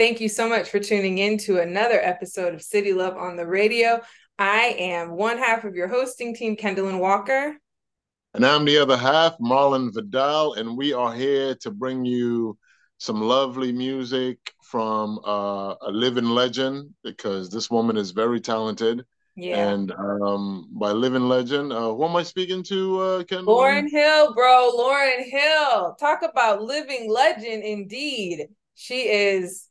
Thank you so much for tuning in to another episode of City Love on the Radio. I am one half of your hosting team, Kendall Walker. And I'm the other half, Marlon Vidal, and we are here to bring you some lovely music from uh, a living legend because this woman is very talented. Yeah. And um, by living legend, uh, who am I speaking to, uh, Kendall? Lauryn Hill, bro. Lauryn Hill. Talk about living legend indeed. She is,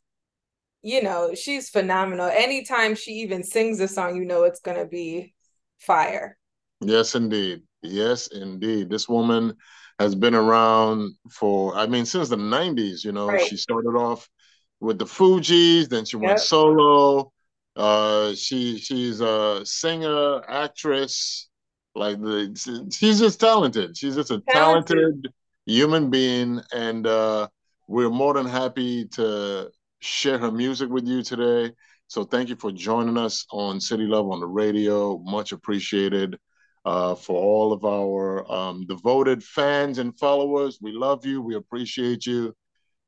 you know, she's phenomenal. Anytime she even sings a song, you know it's going to be fire. Yes, indeed. Yes, indeed. This woman has been around for, I mean, since the 90s, you know, right. she started off with the Fugees, then she went solo. Uh, she she's a singer, actress, like the she's just talented. She's just a talented, talented human being, and uh, we're more than happy to share her music with you today. So thank you for joining us on City Love on the radio. Much appreciated uh, for all of our um, devoted fans and followers. We love you. We appreciate you.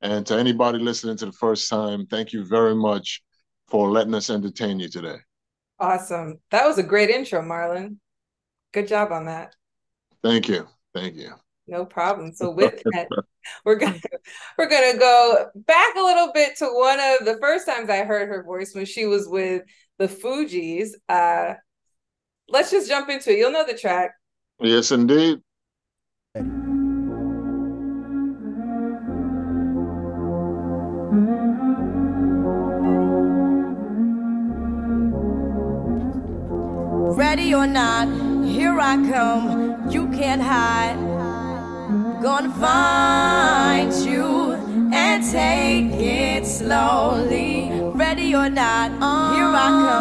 And to anybody listening to the first time, thank you very much for letting us entertain you today. Awesome. That was a great intro, Marlon. Good job on that. Thank you. Thank you. No problem. So with that, we're gonna we're gonna go back a little bit to one of the first times I heard her voice when she was with the Fugees. Uh let's just jump into it. You'll know the track. Yes, indeed. Ready or not, here I come. You can't hide. Gonna find you and take it slowly. Ready or not, uh, here I come.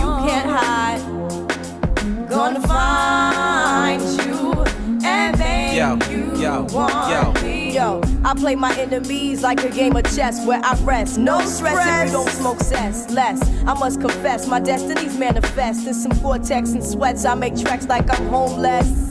You can't hide. Gonna find you and make yo, you yo, want yo. me. Yo, I play my enemies like a game of chess where I rest. No, no stress, stress if you don't smoke cess. Less, I must confess, my destinies manifest in some cortex and sweats. I make tracks like I'm homeless.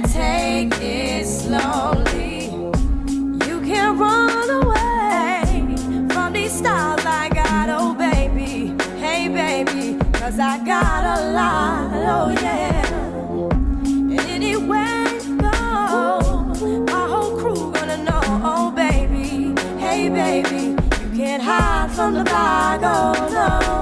take it slowly. You can't run away from these styles I got, oh baby. Hey I got a lot, oh yeah. And go, my whole crew gonna know, oh baby. Hey baby, you can't hide from the bag, oh no.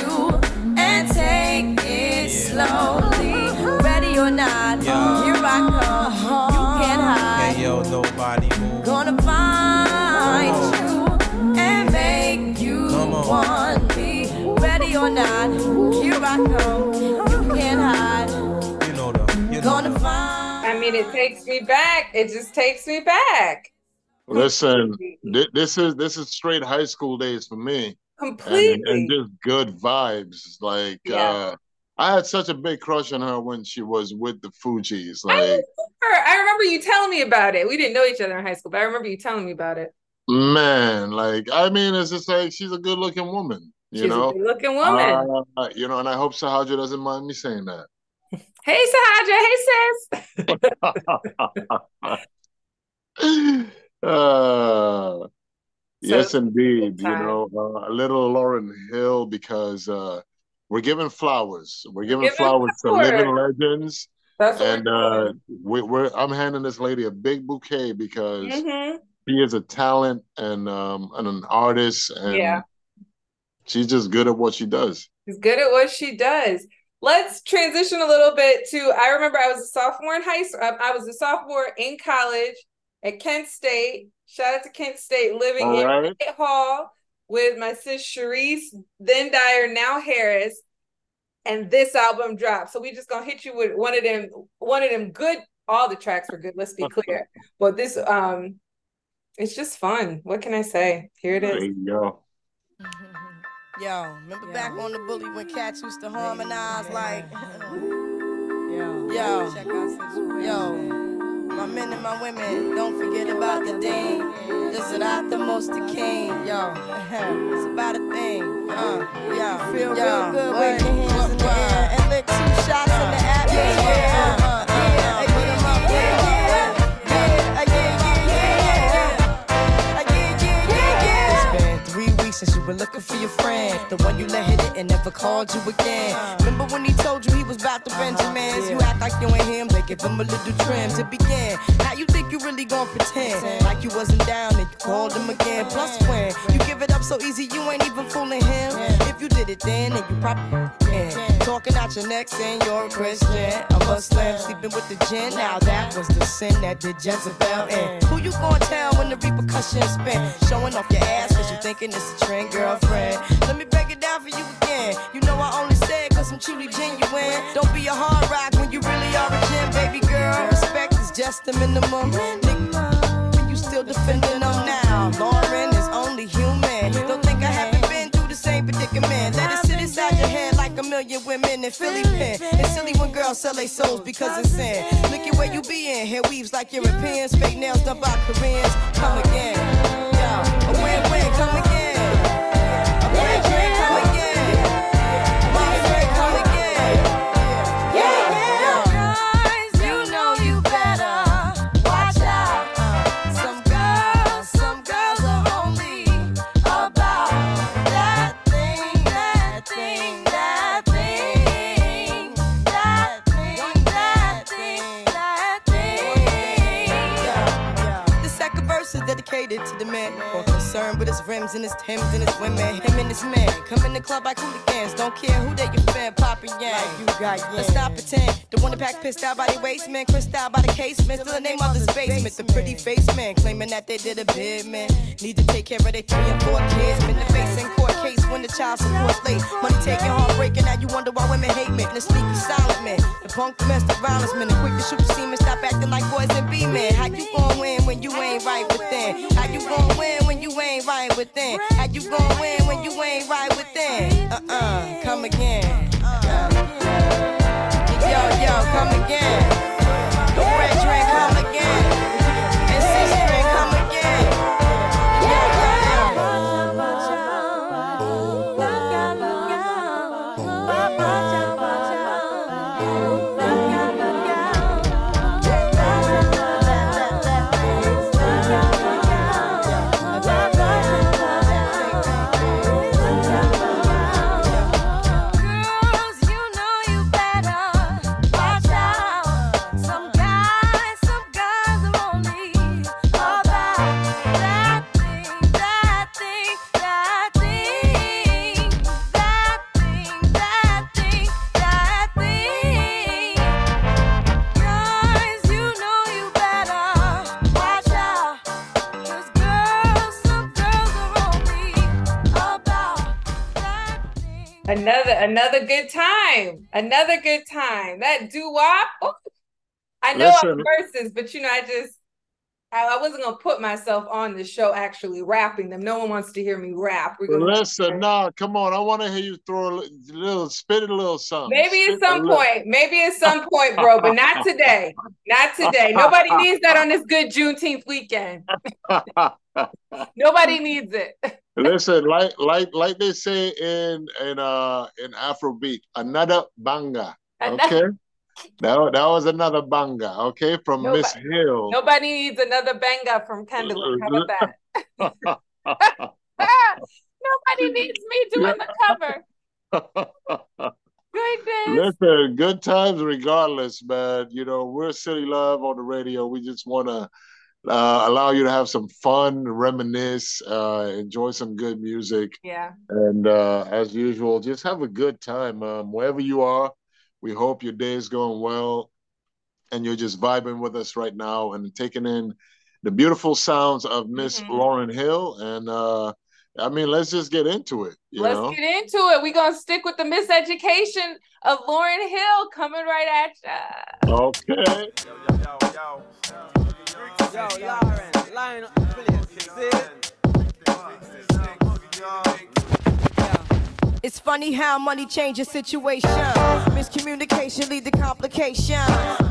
slowly. Ready or not, here I come. You can't hide. Hey, yo, nobody move. Gonna find one. Be ready or not, here I come. You can't hide. You know the. You know Gonna find. I mean, it takes me back. It just takes me back. Listen, thi- this is this is straight high school days for me, and, Completely. and just good vibes. Like Yeah. uh, I had such a big crush on her when she was with the Fugees. I Like remember, I remember you telling me about it. We didn't know each other in high school, but I remember you telling me about it. man, like I mean, it's just like she's a good looking woman, you She's know. a good looking woman. Uh, you know, and I hope Sahaja doesn't mind me saying that. hey, Sahaja. Hey, sis. uh, yes, indeed. You know, uh, a little Lauryn Hill because uh, we're giving flowers. We're giving Giving flowers to living legends, That's and uh, we, we're I'm handing this lady a big bouquet because. Mhm. she is a talent and um and an artist, and Yeah. she's just good at what she does. She's good at what she does. Let's transition a little bit to. I remember I was a sophomore in high school. I was a sophomore in college at Kent State. Shout out to Kent State, living All in right. State Hall with my sis Sharice, then Dyer, now Harris, and this album dropped. So we just gonna hit you with one of them, one of them good. All the tracks were good. Let's be clear, but this um, it's just fun. What can I say? Here it is. There is. you go. Yo, remember back on the bully when cats used to harmonize like. Yo, yo, yo. My men and my women, don't forget about the ding. This is not the most the king. Yo, it's about a thing. Uh, yo, feel real good. Wave your hands in the air and lick two shots in the atmosphere. Were looking for your friend. The one you let hit it and never called you again. Remember when he told you he was about to Benjamins? You act like you ain't him, they give him a little trim to begin. Now you think you really gon' pretend like you wasn't down and you called him again. Plus when up so easy, you ain't even fooling him. If you did it then, then you probably can. Talking out your neck saying you're a Christian. I'm a Muslim sleeping with the gin. Now that was the sin that did Jezebel in. Who you gonna tell when the repercussions spin? Showing off your ass cause you thinking it's a trend, girlfriend. Let me break it down for you again. You know I only say it cause I'm truly genuine. Don't be a hard rock when you really are a gem, baby girl. Respect is just the minimum. Nigga, you still defending them now. Lauryn is only human. Let it sit inside your head like a million women in Philly pen. It's silly when girls sell their souls because it's sin. Look at where you be in. Hair weaves like Europeans. Fake nails done by Koreans. Come again. Yo, a win-win. Come again. A win-win. Come again. His rims and his Timbs and his women. Him and his man come in the club like hooligans. Don't care who they your fan, poppin' yang. you got yang. Let's stop pretend. The one that pack pissed out by the waist man, crissed out by the casement. Still the name of the basement. The pretty face man claiming that they did a bid man. Need to take care of their three and four kids. Been the face in court case when the child support's late. Money taking, heartbreaking. Now you wonder why women hate men. The sneaky silent man, the punk domestic violence man, the quick to shoot semen. Stop acting like boys and be men. How you gon' win when you ain't right within? How you gon' win when you ain't right within? How you gon' win when you ain't right within? Uh-uh, come again. Yo, yo, come again. Time. Another good time. That doo wop. Oh, I know Listen. I'm verses, but you know, I just I, wasn't gonna put myself on the show actually rapping them. No one wants to hear me rap. We're gonna Listen, no, nah, come on. I want to hear you throw a little, spit a little something. Maybe spit at some point, maybe at some point, bro, but not today. Not today. Nobody needs that on this good Juneteenth weekend. Nobody needs it. Listen, like like like they say in in uh in Afrobeat, another banger. Okay. That, that was another banger, okay, from Miss Hill. Nobody needs another banger from Kendall. How about that? nobody needs me doing the cover. Goodness. Listen, good times regardless, man. You know, we're City Love on the radio. We just want to uh, allow you to have some fun, reminisce, uh, enjoy some good music. Yeah. And uh, as usual, just have a good time um, wherever you are. We hope your day is going well and you're just vibing with us right now and taking in the beautiful sounds of Miss mm-hmm. Lauryn Hill. And uh, I mean, let's just get into it. let's know? get into it. We're gonna stick with the miseducation of Lauryn Hill coming right at you. Okay. Yo, yo, yo, yo. Yo, Lauryn, line up, It's funny how money changes situation. Miscommunication lead to complication.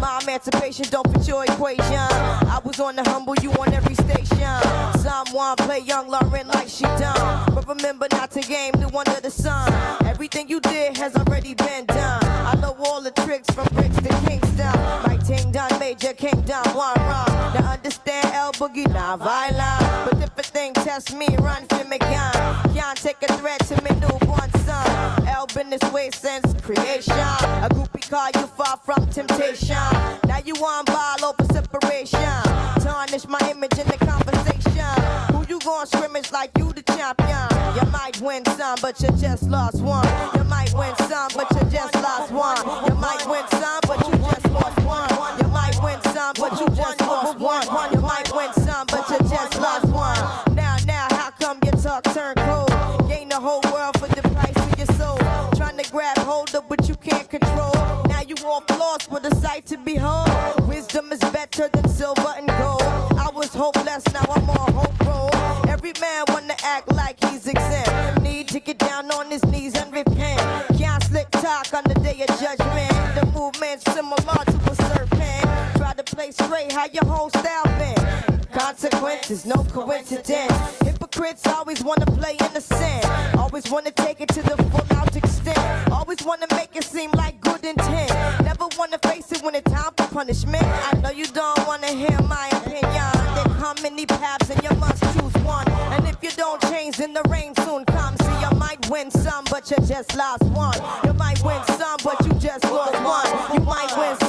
My emancipation don't fit your equation. I was on the humble, you on every station. Someone play young Lauryn like she done. Remember not to game the one of the sun. Everything you did has already been done. I know all the tricks from bricks to Kingston. My ting done, major kingdom, one wrong. Now understand L Boogie, not violent. But if a thing test me, run for me gun. Can't take a threat to me newborn son. L been this way since creation. A groupie call you far from temptation. Now you want ball over separation. Win some, but you just lost one. You might win some, but you just lost one. You might win some, but you just lost one. You might win some, but you just lost one. You might win some, but you just lost one. Now, now, how come your talk turn cold? Gain the whole world for the price of your soul. Trying to grab hold of, what you can't control. Now you off lost with a sight to behold. Wisdom is better than movement's similar to a serpent. Try to play straight, how your whole style been. Consequences, no coincidence. Hypocrites always wanna play innocent. Always wanna take it to the full out extent. Always wanna make it seem like good intent. Never wanna face it when it's time for punishment. I know you don't wanna hear my opinion. Come many paths and you must choose one. And if you don't change, then the rain but you just lost one. You might win some, but you just lost one. You might win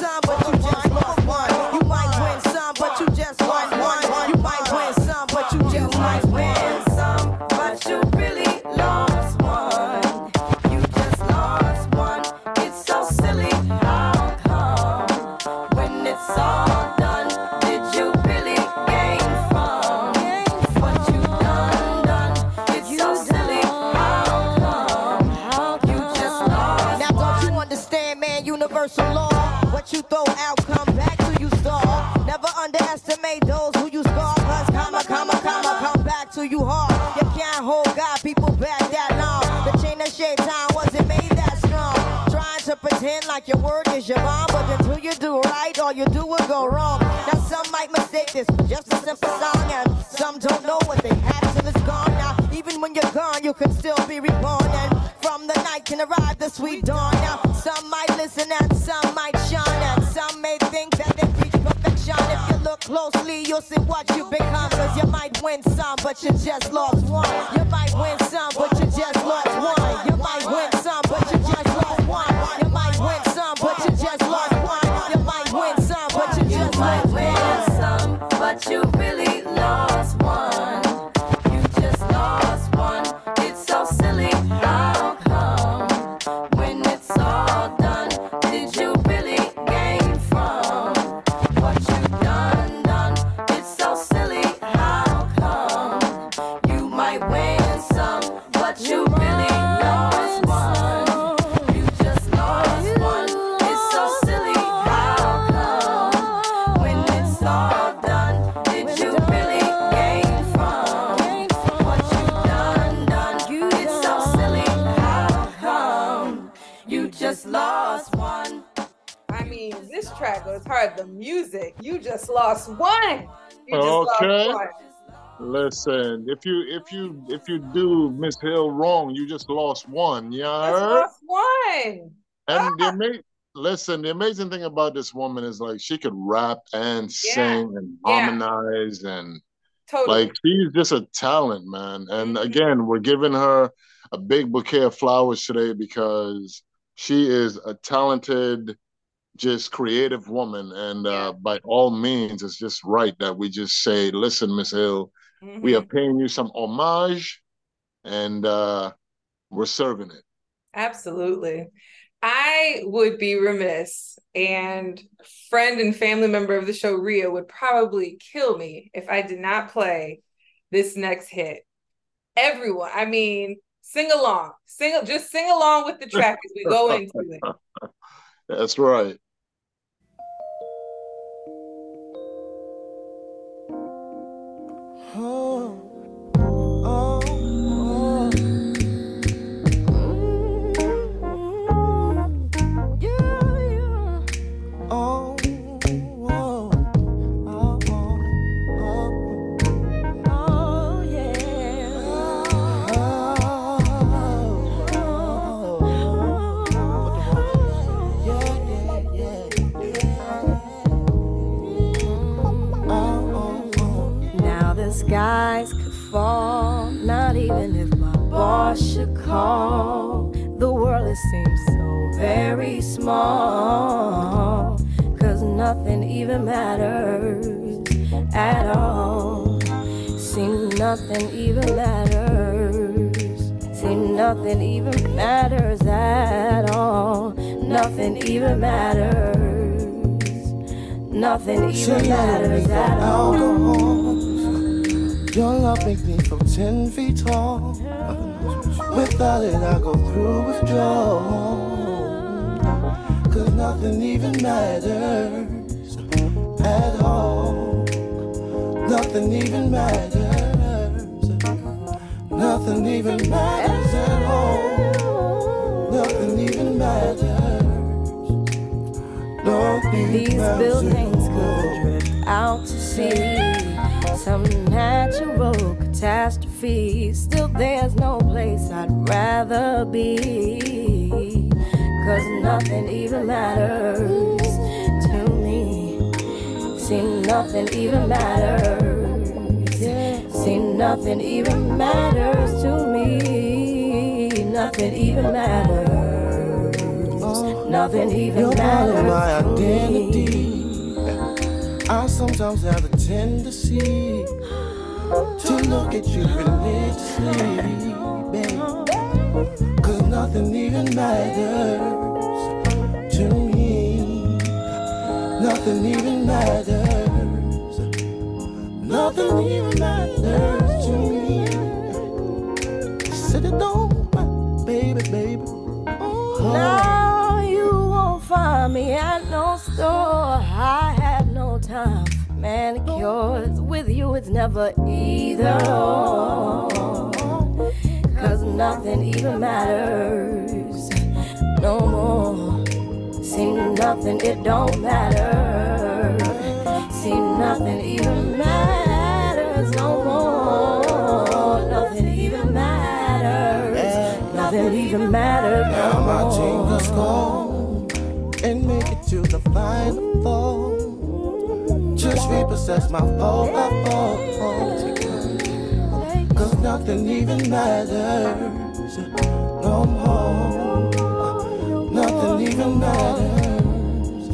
just lost one. You might win some, but you just lost one. Lost one. You okay. Lost one. Listen, if you if you if you do Miss Hill wrong, you just lost one. Yeah, lost one. And ah. the listen, the amazing thing about this woman is like she could rap and yeah. sing and yeah. harmonize and totally. like she's just a talent, man. And mm-hmm. again, we're giving her a big bouquet of flowers today because she is a talented just creative woman and uh, by all means it's just right that we just say listen miss hill Mm-hmm. We are paying you some homage and uh, we're serving it. Absolutely. I would be remiss, and friend and family member of the show, Ria, would probably kill me if I did not play this next hit. Everyone, I mean, sing along, sing, just sing along with the track as we go into it. That's right. Nothing even matters at all. Your love me feel ten feet tall. Without it, I go through withdrawal. Cause nothing even matters at all. Nothing even matters. Nothing even matters at all. Nothing even matters. These buildings could drift to sea. Some natural catastrophe. Still, there's no place I'd rather be. Cause nothing even matters to me. See, nothing even matters. See, nothing even matters to me. Nothing even matters nothing even You're matters. my identity. I sometimes have a tendency to look at you religiously, babe. Cause nothing even matters to me. Nothing even matters. Nothing even matters to me. Said it don't, baby, baby. Oh. No find me at no store. I manicures. With you, it's never either Cause nothing even matters no more. See, nothing, it don't matter. See, nothing even matters no more. Nothing even matters. Nothing even matters no. Now my jingles gone and make it to the final thought. Repossess my phone, Cause nothing even matters no more. Nothing even matters.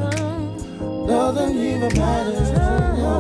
Nothing even matters. Nothing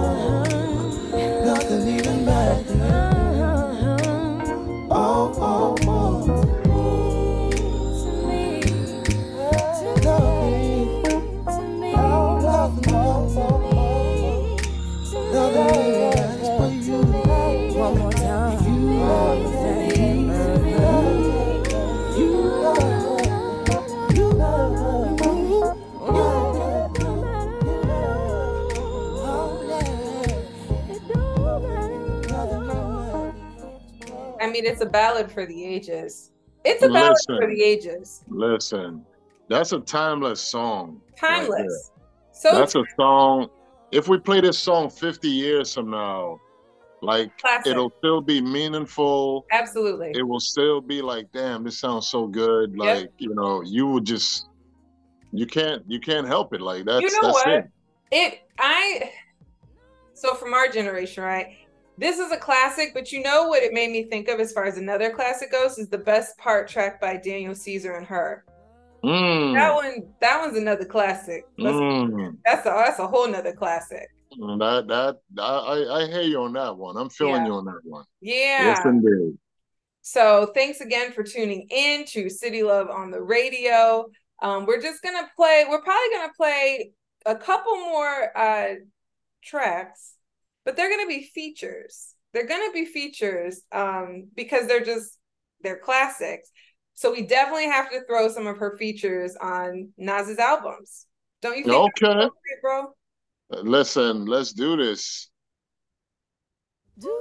it's a ballad for the ages. It's a ballad listen, for the ages. Listen, that's a timeless song. Timeless. Right So that's a song. If we play this song 50 years from now, like Classic. it'll still be meaningful. Absolutely. It will still be like, damn, this sounds so good. Like, yep. you know, you would just you can't you can't help it. Like that's you know that's what? it. It I so from our generation, right? This is a classic, but you know what it made me think of as far as another classic goes is the best part track by Daniel Caesar and her. Mm. That one, that one's another classic. That's, mm. that's a that's a whole nother classic. Mm, that that I I hear you on that one. I'm feeling yeah. you on that one. Yeah. Yes, indeed. So thanks again for tuning in to City Love on the radio. Um, we're just gonna play. We're probably gonna play a couple more uh, tracks, but they're gonna be features. They're gonna be features um, because they're just they're classics. So we definitely have to throw some of her features on Nas's albums. Don't you think? Okay, bro. Listen, let's do this. Life,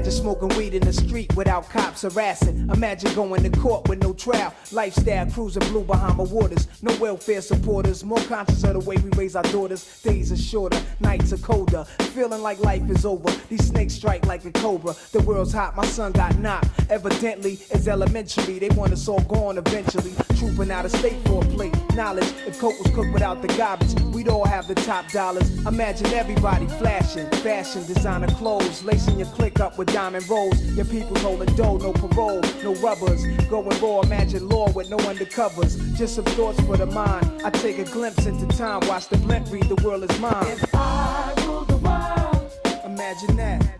Imagine smoking weed in the street without cops harassing. Imagine going to court with no trial. Lifestyle cruising blue Bahama waters. No welfare supporters. More conscious of the way we raise our daughters. Days are shorter, nights are colder. Feeling like life is over. These snakes strike like a cobra. The world's hot, my son got knocked. Evidently, it's elementary. They want us all gone eventually. Trooping out of state for a plate. Knowledge, if Coke was cooked without the garbage, we'd all have the top dollars. Imagine everybody flashing. Fashion, designer clothes. Lacing your click up with diamond rolls. Your people holding dough, no parole, no rubbers. Going raw, imagine law with no undercovers. Just some thoughts for the mind. I take a glimpse into time, watch the blimp read, the world is mine. If I rule the world, imagine that.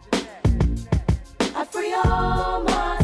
I free all my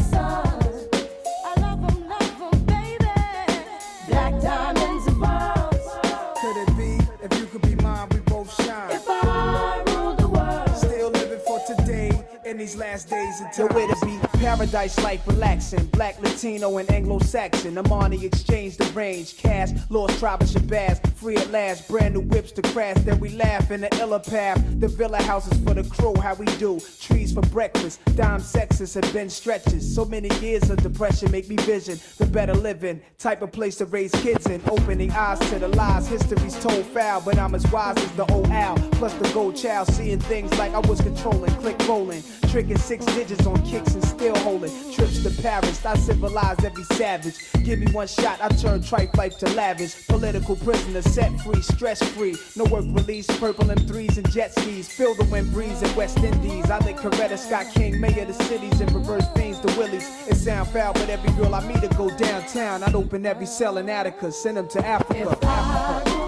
today in these last days until where to be. Paradise life relaxing. Black latino and anglo-saxon. Armani exchange the range. Cash lost tribe of shabazz. Free at last. Brand new whips to crash. Then we laugh in the illa path. The villa houses for the crew. How we do. Trees for breakfast. Dime sexes have been stretches. So many years of depression make me vision the better living. Type of place to raise kids in. Opening eyes to the lies. History's told foul but I'm as wise as the old owl. Plus the gold child. Seeing things like I was controlling. Click rolling tricking six digits on kicks and still holding trips to Paris. I civilize every savage. Give me one shot, I turn tripe life to lavish. Political prisoner set free, stress free. No work release, purple M3s and jet skis. Feel the wind breeze in West Indies. I think Coretta Scott King, mayor of the cities, and reverse things to Willies. It sound foul, but every girl I meet to go downtown. I'd open every cell in Attica, send them to Africa. Africa.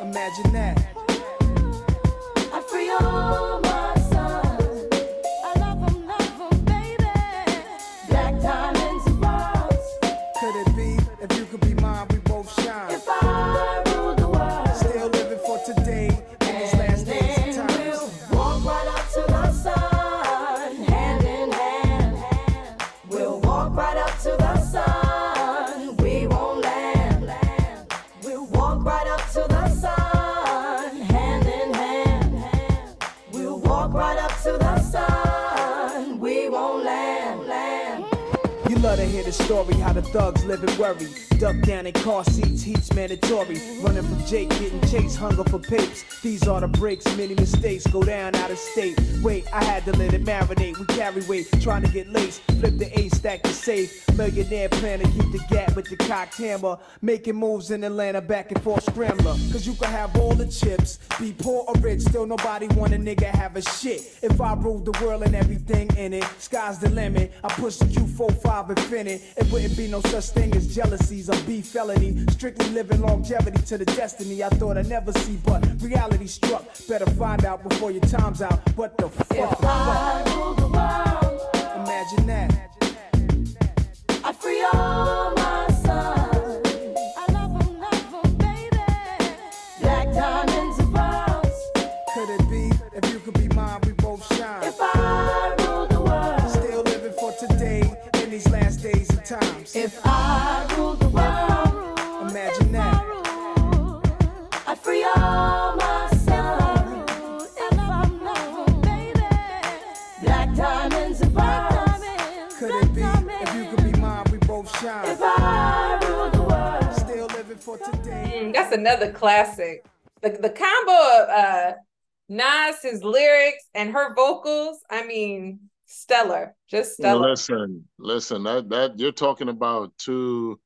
Imagine that. Breaks, many mistakes go down out of state. Wait, I had to let it marinate. We carry weight, trying to get laced. Flip the safe. Millionaire plan to keep the gap with the cocked hammer. Making moves in Atlanta, back and forth scrambler. Cause you can have all the chips, be poor or rich, still nobody want a nigga have a shit. If I ruled the world and everything in it, sky's the limit. I push the Q45 Infiniti. It wouldn't be no such thing as jealousies or beef felony. Strictly living longevity to the destiny I thought I'd never see, but reality struck. Better find out before your time's out. What the fuck? If I rule the world, imagine that. If you could be mine, we both shine. If I ruled the world, still living for today in these last days and times. If I another classic. The the combo of uh Nas, his lyrics and her vocals, I mean, stellar, just stellar. Listen, listen, that that you're talking about two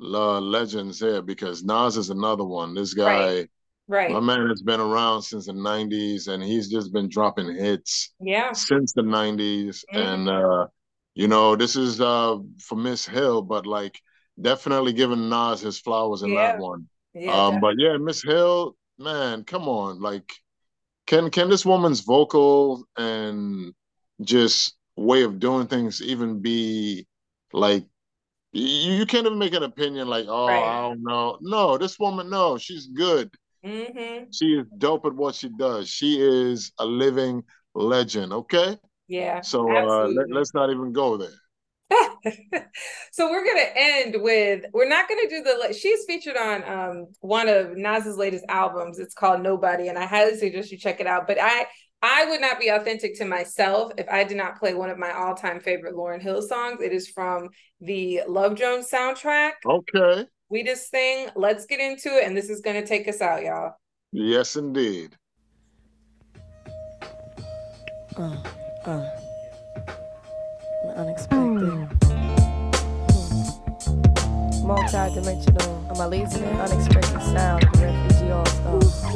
uh, legends here because Nas is another one. This guy, right. right. my man, has been around since the '90s, and he's just been dropping hits, yeah, since the '90s. Mm-hmm. And uh, you know, this is uh for Miss Hill, but like definitely giving Nas his flowers in yeah. that one. Yeah, um, but yeah, Miss Hill, man, come on, like can can this woman's vocal and just way of doing things even be like you, you can't even make an opinion like oh right. i don't know. No this woman no she's good. Mm-hmm. she is dope at what she does. She is a living legend okay? Yeah so uh, let, let's not even go there so we're gonna end with we're not gonna do the she's featured on um one of Nas's latest albums. It's called Nobody, and I highly suggest you check it out. But I I would not be authentic to myself if I did not play one of my all-time favorite Lauryn Hill songs. It is from the Love Jones soundtrack. Okay. We just sing. Let's get into it, and this is gonna take us out, y'all. Yes, indeed. Uh, uh unexpected. Multi-dimensional, I'm a lazy unexpected sound, the refugee uh, all-star.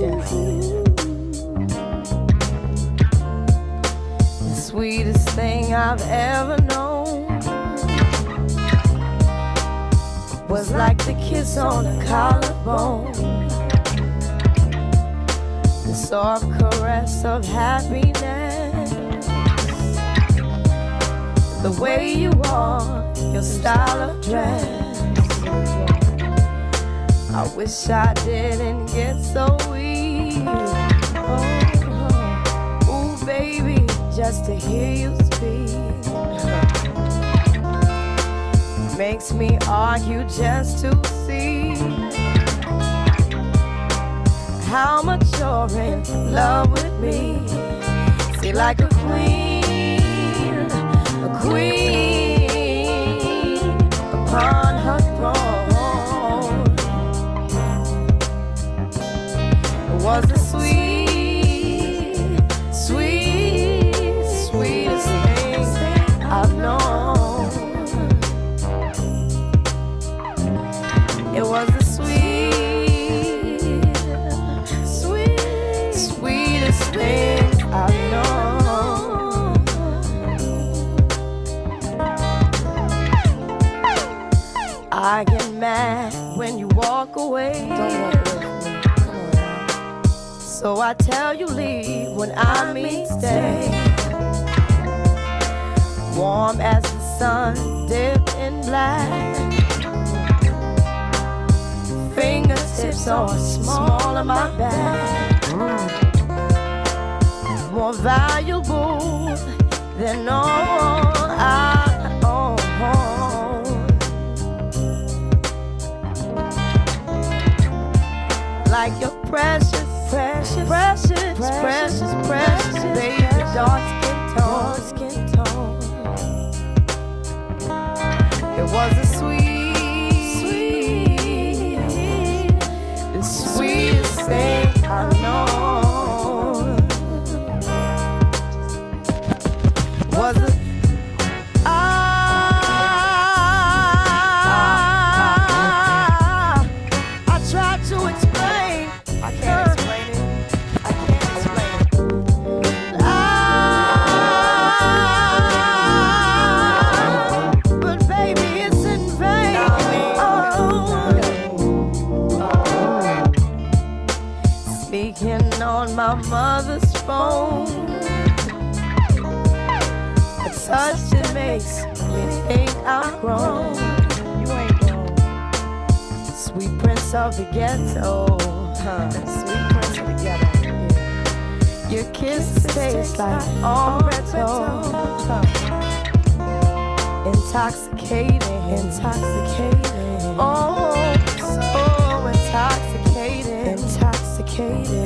yes. The sweetest thing I've ever known was like the kiss on a collarbone. The soft caress of happiness the way you walk, your style of dress. I wish I didn't get so weak. Oh, oh, ooh, baby, just to hear you speak makes me argue just to see how much you're in love with me. See, like a queen was the now. So I tell you leave when I mean stay. Warm as the sun dipped in black. Fingertips are small on my back. More valuable than all precious, precious, precious, precious, baby, dark skin tone, skin tone. It was a sweet, phone. A touch that makes me think I'm grown. You ain't grown. Sweet prince of the ghetto. Huh. Sweet prince of the ghetto. Yeah. Your kiss tastes like Amaretto. intoxicating, intoxicating. Oh, so intoxicating, intoxicating.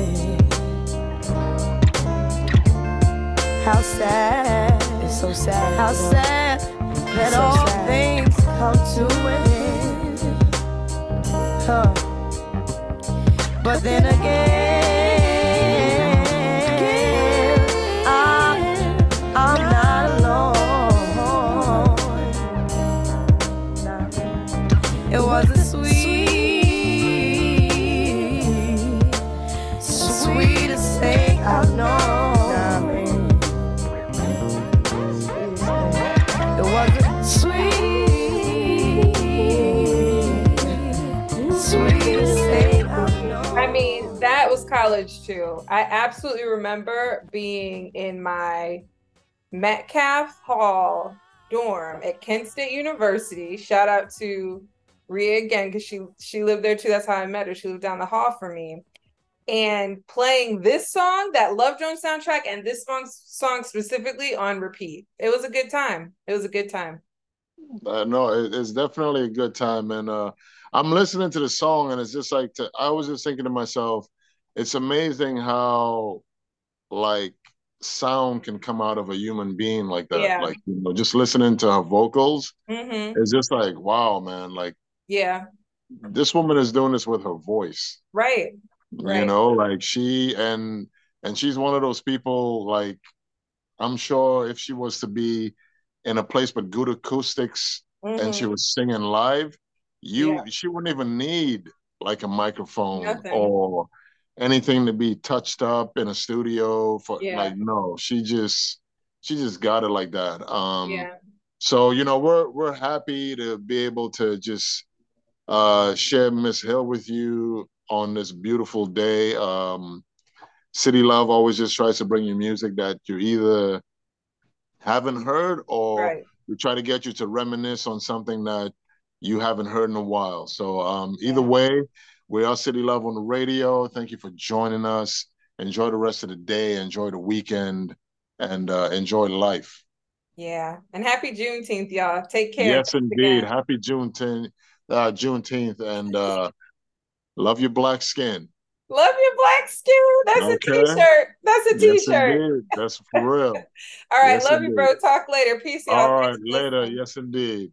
How sad, it's so sad. How sad that so all sad. things come to an end. Huh. But then again. College too. I absolutely remember being in my Metcalf Hall dorm at Kent State University. Shout out to Ria again because she she lived there too. That's how I met her. She lived down the hall from me. And playing this song, that Love Jones soundtrack, and this song, song specifically on repeat. It was a good time. It was a good time. Uh, no, it, it's definitely a good time, and uh, I'm listening to the song, and it's just like to, I was just thinking to myself, it's amazing how like sound can come out of a human being like that. Yeah. Like you know, just listening to her vocals, mm-hmm. it's just like wow, man. Like yeah, this woman is doing this with her voice, right? right. You know, like she and and she's one of those people. Like I'm sure if she was to be in a place with good acoustics mm-hmm. and she mm-hmm. was singing live, you yeah. she wouldn't even need like a microphone Nothing. or anything to be touched up in a studio for yeah. like no she just she just got it like that um yeah. so you know we're we're happy to be able to just uh share miss hill with you on this beautiful day um city love always just tries to bring you music that you either haven't heard or right. we try to get you to reminisce on something that you haven't heard in a while so um either yeah. way we are City Love on the radio. Thank you for joining us. Enjoy the rest of the day. Enjoy the weekend, and uh, enjoy life. Yeah, and happy Juneteenth, y'all. Take care. Yes, indeed. Happy Juneteenth, uh, Juneteenth, and uh, love your black skin. Love your black skin. That's okay. a t-shirt. That's a t-shirt. Yes, That's for real. All right, yes, love indeed. you, bro. Talk later. Peace. Y'all. All right, later. Yes, indeed.